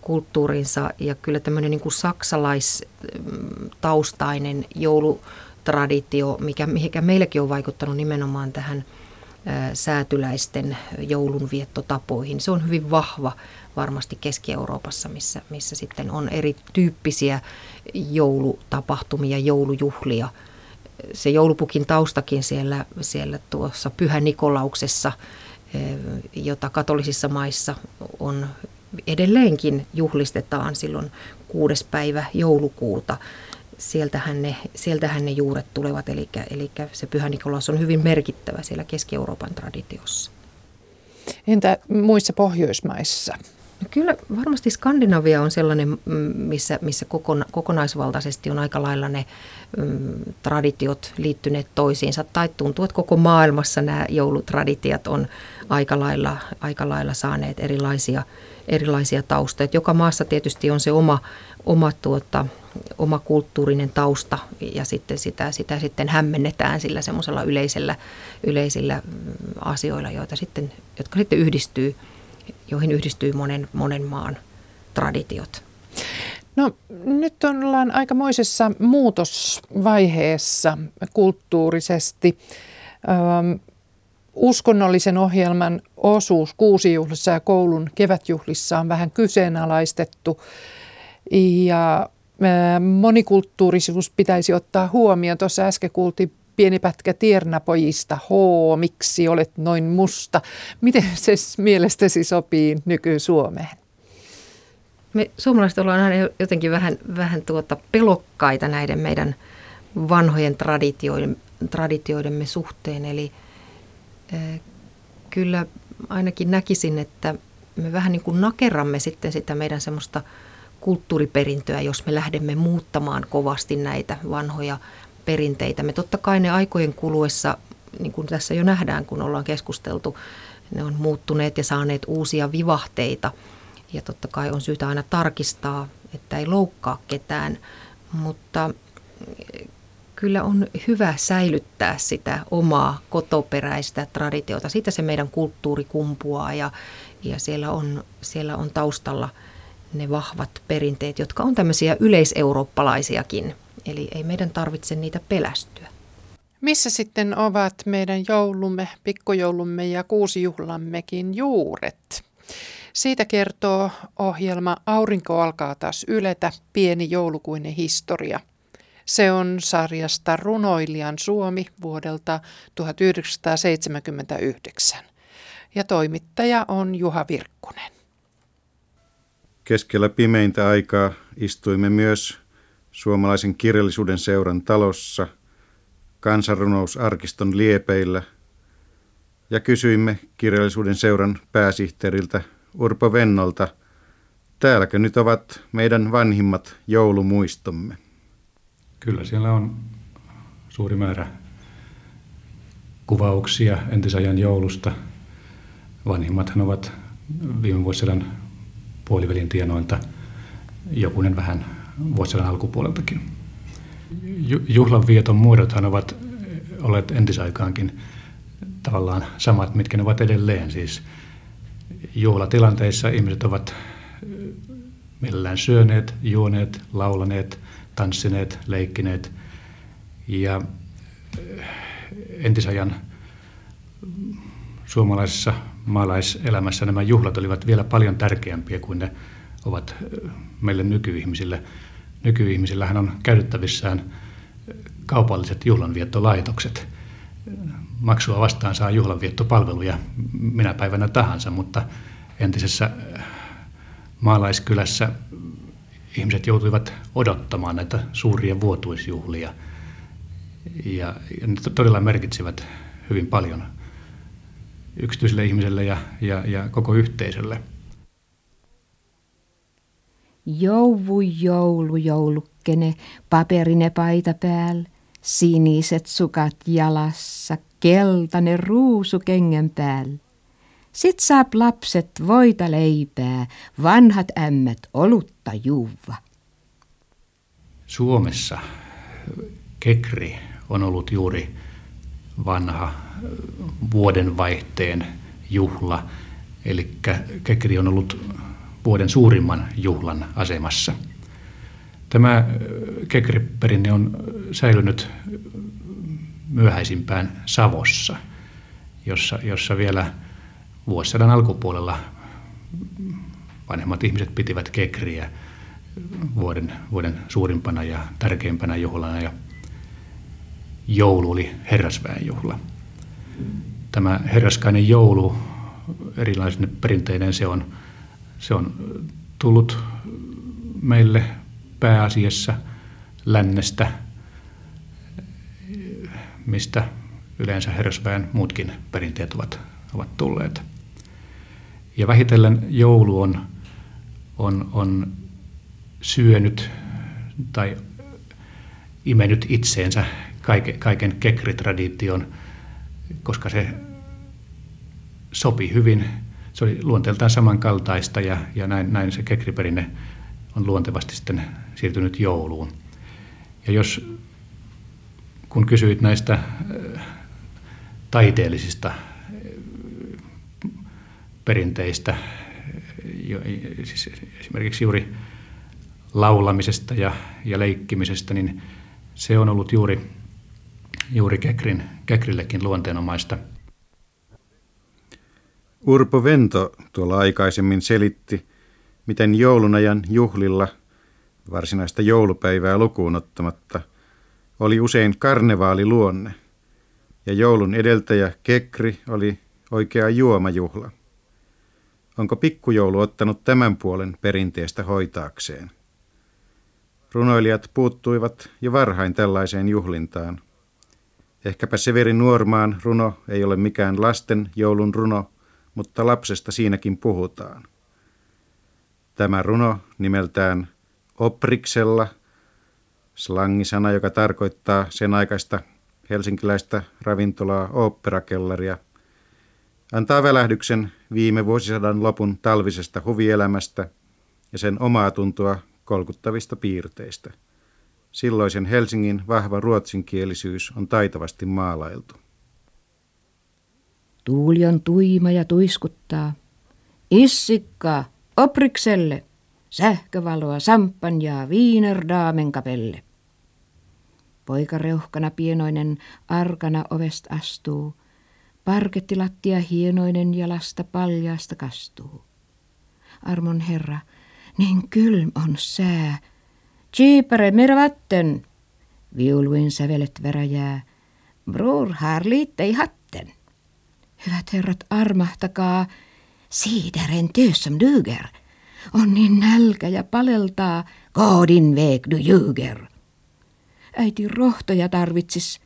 kulttuurinsa ja kyllä tämmöinen niin kuin saksalaistaustainen joulutraditio, mikä, mikä meilläkin on vaikuttanut nimenomaan tähän säätyläisten joulunviettotapoihin. Se on hyvin vahva varmasti Keski-Euroopassa, missä, missä sitten on erityyppisiä joulutapahtumia, joulujuhlia. Se joulupukin taustakin siellä, siellä tuossa Pyhä Nikolauksessa, jota katolisissa maissa on edelleenkin juhlistetaan silloin kuudes päivä joulukuuta. Sieltähän ne, sieltähän ne juuret tulevat, eli, eli se Pyhä Nikolaus on hyvin merkittävä siellä Keski-Euroopan traditiossa. Entä muissa Pohjoismaissa? No kyllä varmasti Skandinavia on sellainen, missä, missä kokona, kokonaisvaltaisesti on aika lailla ne mm, traditiot liittyneet toisiinsa. Tai tuntuu, että koko maailmassa nämä joulutraditiot on aika lailla, aika lailla saaneet erilaisia, erilaisia taustoja. Joka maassa tietysti on se oma, oma, tuota, oma kulttuurinen tausta ja sitten sitä, sitä sitten hämmennetään sillä semmoisella yleisellä, yleisillä asioilla, joita sitten, jotka sitten yhdistyy – joihin yhdistyy monen, monen maan traditiot. No nyt ollaan aikamoisessa muutosvaiheessa kulttuurisesti. Öm, uskonnollisen ohjelman osuus kuusijuhlissa ja koulun kevätjuhlissa on vähän kyseenalaistettu. Ja monikulttuurisuus pitäisi ottaa huomioon. Tuossa äsken kuultiin pieni pätkä tiernapojista. Hoo, miksi olet noin musta? Miten se mielestäsi sopii nyky-Suomeen? Me suomalaiset ollaan aina jotenkin vähän, vähän tuota pelokkaita näiden meidän vanhojen traditioiden, traditioidemme suhteen. Eli äh, kyllä ainakin näkisin, että me vähän niin kuin nakeramme sitten sitä meidän semmoista kulttuuriperintöä, jos me lähdemme muuttamaan kovasti näitä vanhoja perinteitä. Me totta kai ne aikojen kuluessa, niin kuin tässä jo nähdään, kun ollaan keskusteltu, ne on muuttuneet ja saaneet uusia vivahteita. Ja totta kai on syytä aina tarkistaa, että ei loukkaa ketään, mutta kyllä on hyvä säilyttää sitä omaa kotoperäistä traditiota. Siitä se meidän kulttuuri kumpuaa ja, ja siellä, on, siellä on taustalla ne vahvat perinteet, jotka on tämmöisiä yleiseurooppalaisiakin Eli ei meidän tarvitse niitä pelästyä. Missä sitten ovat meidän joulumme, pikkujoulumme ja kuusijuhlammekin juuret? Siitä kertoo ohjelma Aurinko alkaa taas yletä, pieni joulukuinen historia. Se on sarjasta Runoilijan Suomi vuodelta 1979. Ja toimittaja on Juha Virkkunen. Keskellä pimeintä aikaa istuimme myös suomalaisen kirjallisuuden seuran talossa, kansanrunousarkiston liepeillä ja kysyimme kirjallisuuden seuran pääsihteeriltä Urpo Vennolta, täälläkö nyt ovat meidän vanhimmat joulumuistomme? Kyllä siellä on suuri määrä kuvauksia entisajan joulusta. Vanhimmathan ovat viime vuosisadan puolivälin tienoilta jokunen vähän vuosisadan alkupuoleltakin. Juhlanvieton muodothan ovat olleet entisaikaankin tavallaan samat, mitkä ne ovat edelleen. Siis juhlatilanteissa ihmiset ovat mielellään syöneet, juoneet, laulaneet, tanssineet, leikkineet. Ja entisajan suomalaisessa maalaiselämässä nämä juhlat olivat vielä paljon tärkeämpiä kuin ne ovat meille nykyihmisille – nykyihmisillähän on käytettävissään kaupalliset juhlanviettolaitokset. Maksua vastaan saa juhlanviettopalveluja minä päivänä tahansa, mutta entisessä maalaiskylässä ihmiset joutuivat odottamaan näitä suuria vuotuisjuhlia. Ja, ja ne todella merkitsivät hyvin paljon yksityiselle ihmiselle ja, ja, ja koko yhteisölle. Jouvu joulu joulukkene, paperine paita päällä, siniset sukat jalassa, keltainen ruusu kengen päällä. Sit saap lapset voita leipää, vanhat ämmät olutta juuva. Suomessa kekri on ollut juuri vanha vuodenvaihteen juhla. Eli kekri on ollut vuoden suurimman juhlan asemassa. Tämä kekriperinne on säilynyt myöhäisimpään Savossa. jossa, jossa vielä vuosisadan alkupuolella vanhemmat ihmiset pitivät kekriä vuoden, vuoden suurimpana ja tärkeimpänä juhlana ja joulu oli herrasväen juhla. Tämä herraskainen joulu erilaisine perinteinen se on, se on tullut meille pääasiassa lännestä, mistä yleensä herrasväen muutkin perinteet ovat, ovat tulleet. Ja vähitellen joulu on, on, on syönyt tai imenyt itseensä kaiken, kaiken kekritradition, koska se sopi hyvin. Se oli luonteeltaan samankaltaista ja, ja näin, näin se kekriperinne on luontevasti sitten siirtynyt jouluun. Ja jos, kun kysyit näistä äh, taiteellisista äh, perinteistä, siis esimerkiksi juuri laulamisesta ja, ja leikkimisestä, niin se on ollut juuri, juuri Kekrin, Kekrillekin luonteenomaista. Urpo Vento tuolla aikaisemmin selitti, miten joulunajan juhlilla, varsinaista joulupäivää lukuun ottamatta, oli usein karnevaaliluonne, ja joulun edeltäjä Kekri oli oikea juomajuhla. Onko pikkujoulu ottanut tämän puolen perinteestä hoitaakseen? Runoilijat puuttuivat jo varhain tällaiseen juhlintaan. Ehkäpä Severi Nuormaan runo ei ole mikään lasten joulun runo, mutta lapsesta siinäkin puhutaan. Tämä runo nimeltään Opriksella, slangisana, joka tarkoittaa sen aikaista helsinkiläistä ravintolaa oopperakellaria, antaa välähdyksen viime vuosisadan lopun talvisesta huvielämästä ja sen omaa tuntua kolkuttavista piirteistä. Silloisen Helsingin vahva ruotsinkielisyys on taitavasti maalailtu. Tuuli on tuima ja tuiskuttaa. Issikka, oprikselle, sähkövaloa, sampanjaa, viinerdaamen kapelle. Poika reuhkana pienoinen arkana ovesta astuu. Parkettilattia hienoinen jalasta paljasta kastuu. Armon herra, niin kylm on sää. Cheapare mer vatten. Viuluin sävelet veräjää. Bror har lite. Hyvät herrat, armahtakaa. Siideren som duger. On niin nälkä ja paleltaa. Koodin väg du ljuger. Äiti rohtoja tarvitsis.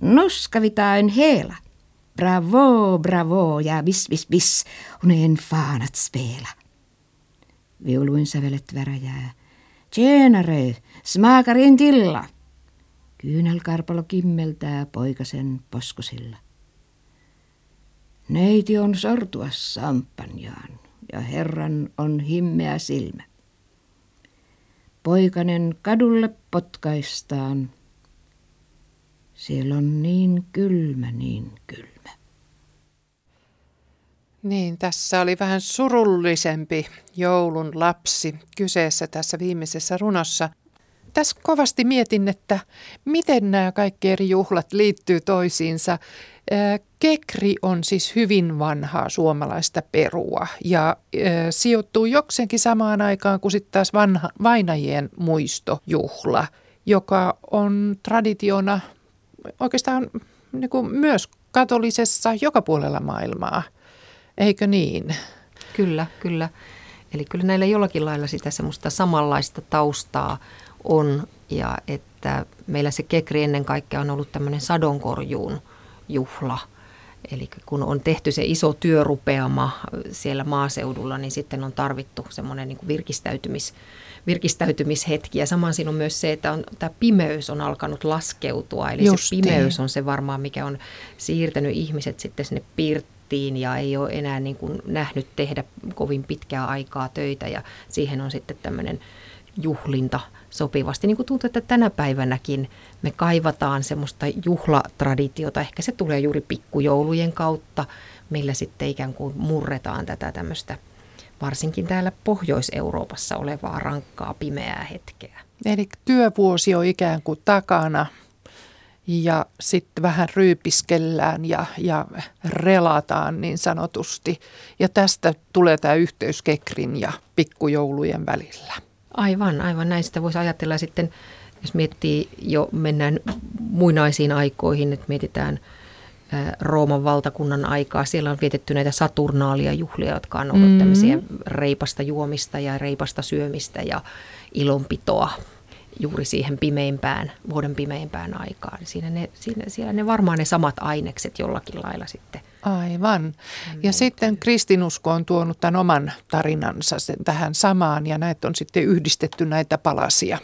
Nuskavitain heela. Bravo, bravo ja bis, bis, bis. Är en fanat spela. Viuluin sävelet väräjää. Tjenare, smaakarin tilla. Kyynelkarpalo kimmeltää poikasen poskosilla. Neiti on sortua sampanjaan ja herran on himmeä silmä. Poikanen kadulle potkaistaan. Siellä on niin kylmä, niin kylmä. Niin, tässä oli vähän surullisempi joulun lapsi kyseessä tässä viimeisessä runossa. Tässä kovasti mietin, että miten nämä kaikki eri juhlat liittyy toisiinsa. Kekri on siis hyvin vanhaa suomalaista perua ja sijoittuu jokseenkin samaan aikaan kuin sitten taas vanha, vainajien muistojuhla, joka on traditiona oikeastaan niin kuin myös katolisessa joka puolella maailmaa – Eikö niin? Kyllä, kyllä. Eli kyllä näillä jollakin lailla sitä semmoista samanlaista taustaa on ja että meillä se kekri ennen kaikkea on ollut tämmöinen sadonkorjuun juhla. Eli kun on tehty se iso työrupeama siellä maaseudulla, niin sitten on tarvittu semmoinen niin virkistäytymis, virkistäytymishetki. Ja samaan siinä on myös se, että on, tämä pimeys on alkanut laskeutua. Eli Justiin. se pimeys on se varmaan, mikä on siirtänyt ihmiset sitten sinne piirtämään kotiin ja ei ole enää niin kuin nähnyt tehdä kovin pitkää aikaa töitä ja siihen on sitten tämmöinen juhlinta sopivasti. Niin kuin tuntuu, että tänä päivänäkin me kaivataan semmoista juhlatraditiota, ehkä se tulee juuri pikkujoulujen kautta, millä sitten ikään kuin murretaan tätä tämmöistä varsinkin täällä Pohjois-Euroopassa olevaa rankkaa pimeää hetkeä. Eli työvuosi on ikään kuin takana ja sitten vähän ryypiskellään ja, ja relataan niin sanotusti. Ja tästä tulee tämä yhteys Kekrin ja pikkujoulujen välillä. Aivan, aivan näistä voisi ajatella sitten, jos miettii jo mennään muinaisiin aikoihin, että mietitään Rooman valtakunnan aikaa. Siellä on vietetty näitä saturnaalia juhlia, jotka on ollut mm-hmm. tämmöisiä reipasta juomista ja reipasta syömistä ja ilonpitoa juuri siihen pimeimpään, vuoden pimeimpään aikaan. Siinä ne, siinä, siellä ne varmaan ne samat ainekset jollakin lailla sitten. Aivan. Ja sitten kristinusko on tuonut tämän oman tarinansa sen tähän samaan ja näitä on sitten yhdistetty näitä palasia.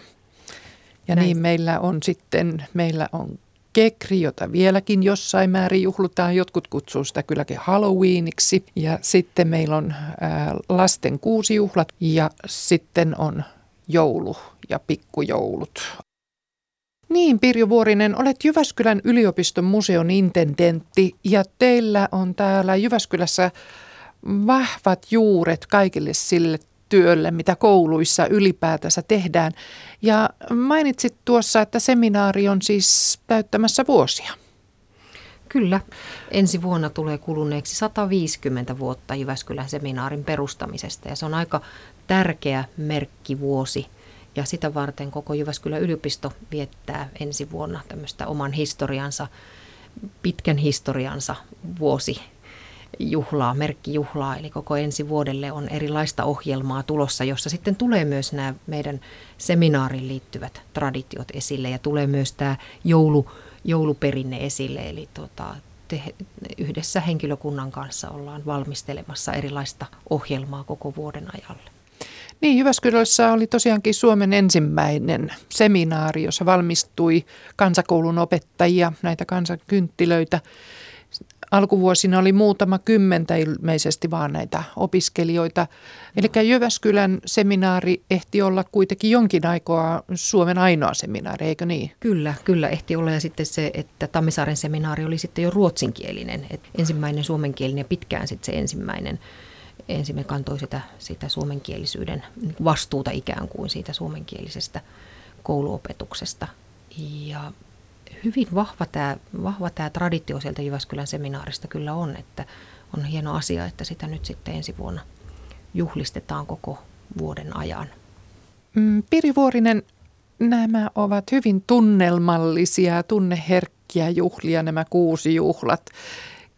Ja Näin. niin meillä on sitten, meillä on kekri, jota vieläkin jossain määrin juhlutaan. Jotkut kutsuu sitä kylläkin Halloweeniksi. Ja sitten meillä on ää, lasten kuusijuhlat ja sitten on joulu ja pikkujoulut. Niin, Pirjo Vuorinen, olet Jyväskylän yliopiston museon intendentti ja teillä on täällä Jyväskylässä vahvat juuret kaikille sille työlle, mitä kouluissa ylipäätänsä tehdään. Ja mainitsit tuossa, että seminaari on siis täyttämässä vuosia. Kyllä. Ensi vuonna tulee kuluneeksi 150 vuotta Jyväskylän seminaarin perustamisesta ja se on aika tärkeä merkkivuosi. Ja sitä varten koko Jyväskylän yliopisto viettää ensi vuonna tämmöistä oman historiansa, pitkän historiansa vuosi juhlaa, merkkijuhlaa, eli koko ensi vuodelle on erilaista ohjelmaa tulossa, jossa sitten tulee myös nämä meidän seminaariin liittyvät traditiot esille ja tulee myös tämä joulu, jouluperinne esille, eli tota, te, yhdessä henkilökunnan kanssa ollaan valmistelemassa erilaista ohjelmaa koko vuoden ajalle. Niin, Jyväskylässä oli tosiaankin Suomen ensimmäinen seminaari, jossa valmistui kansakoulun opettajia, näitä kansakynttilöitä. Alkuvuosina oli muutama kymmentä ilmeisesti vaan näitä opiskelijoita. Eli Jyväskylän seminaari ehti olla kuitenkin jonkin aikaa Suomen ainoa seminaari, eikö niin? Kyllä, kyllä ehti olla ja sitten se, että Tammisaaren seminaari oli sitten jo ruotsinkielinen. Et ensimmäinen suomenkielinen ja pitkään sitten se ensimmäinen ensin kantoi sitä, sitä suomenkielisyyden vastuuta ikään kuin siitä suomenkielisestä kouluopetuksesta. Ja hyvin vahva tämä, vahva tämä traditio sieltä Jyväskylän seminaarista kyllä on, että on hieno asia, että sitä nyt sitten ensi vuonna juhlistetaan koko vuoden ajan. Mm, Piri Vuorinen, nämä ovat hyvin tunnelmallisia, tunneherkkiä juhlia, nämä kuusi juhlat.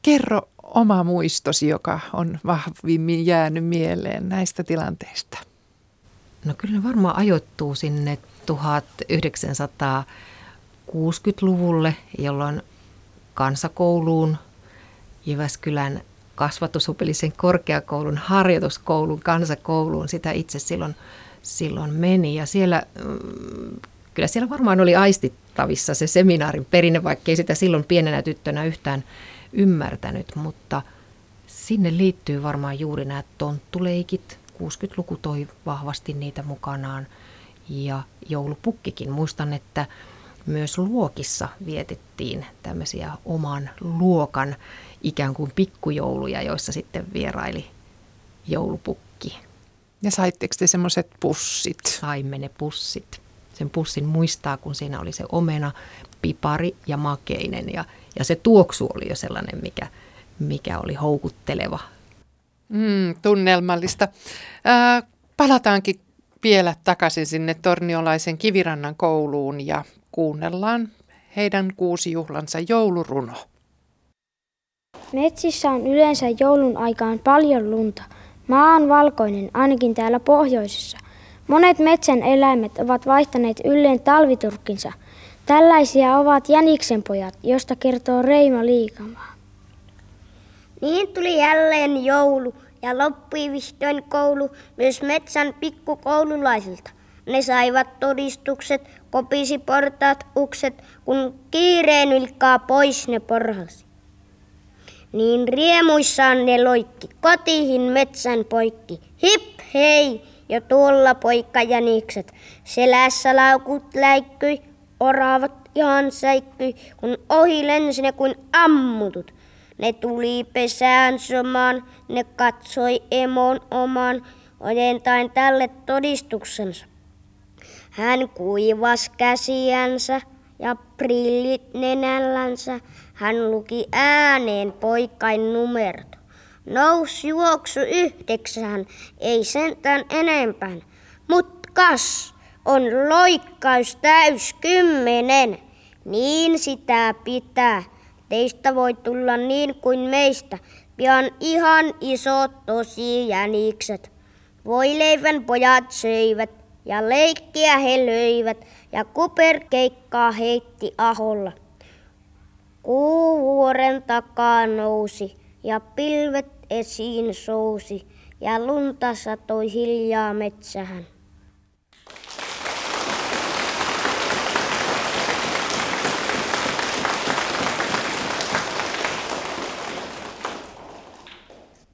Kerro oma muistosi, joka on vahvimmin jäänyt mieleen näistä tilanteista? No kyllä varmaan ajoittuu sinne 1960-luvulle, jolloin kansakouluun, Jyväskylän kasvatusopillisen korkeakoulun, harjoituskoulun, kansakouluun, sitä itse silloin, silloin meni. Ja siellä, mm, kyllä siellä varmaan oli aistittavissa se seminaarin perinne, vaikkei sitä silloin pienenä tyttönä yhtään ymmärtänyt, mutta sinne liittyy varmaan juuri nämä tonttuleikit. 60-luku toi vahvasti niitä mukanaan ja joulupukkikin. Muistan, että myös luokissa vietettiin tämmöisiä oman luokan ikään kuin pikkujouluja, joissa sitten vieraili joulupukki. Ja saitteko te semmoiset pussit? Saimme ne pussit. Sen pussin muistaa, kun siinä oli se omena, pipari ja makeinen ja ja se tuoksu oli jo sellainen, mikä, mikä oli houkutteleva. Mm, tunnelmallista. Äh, palataankin vielä takaisin sinne Torniolaisen Kivirannan kouluun ja kuunnellaan heidän kuusijuhlansa jouluruno. Metsissä on yleensä joulun aikaan paljon lunta. Maa on valkoinen, ainakin täällä pohjoisessa. Monet metsän eläimet ovat vaihtaneet ylleen talviturkkinsa – Tällaisia ovat Jäniksen pojat, josta kertoo Reima Liikamaa. Niin tuli jälleen joulu ja loppui vihdoin koulu myös metsän pikkukoululaisilta. Ne saivat todistukset, kopisi portaat ukset, kun kiireen ylkaa pois ne porhasi. Niin riemuissaan ne loikki kotihin metsän poikki. Hip hei! Jo tuolla poikka jänikset. Selässä laukut läikkyi, Oravat ihan säikkyi, kun ohi lensi ne kuin ammutut. Ne tuli pesään somaan, ne katsoi emon oman, ojentain tälle todistuksensa. Hän kuivas käsiänsä ja prillit nenällänsä. Hän luki ääneen poikain numerot. Nous juoksu yhdeksän, ei sentään enempään. Mut kas, on loikkaus täys kymmenen. Niin sitä pitää. Teistä voi tulla niin kuin meistä. Pian ihan isot tosi jänikset. Voileivän pojat söivät ja leikkiä he löivät ja kuperkeikkaa heitti aholla. Kuu vuoren takaa nousi ja pilvet esiin sousi ja lunta satoi hiljaa metsähän.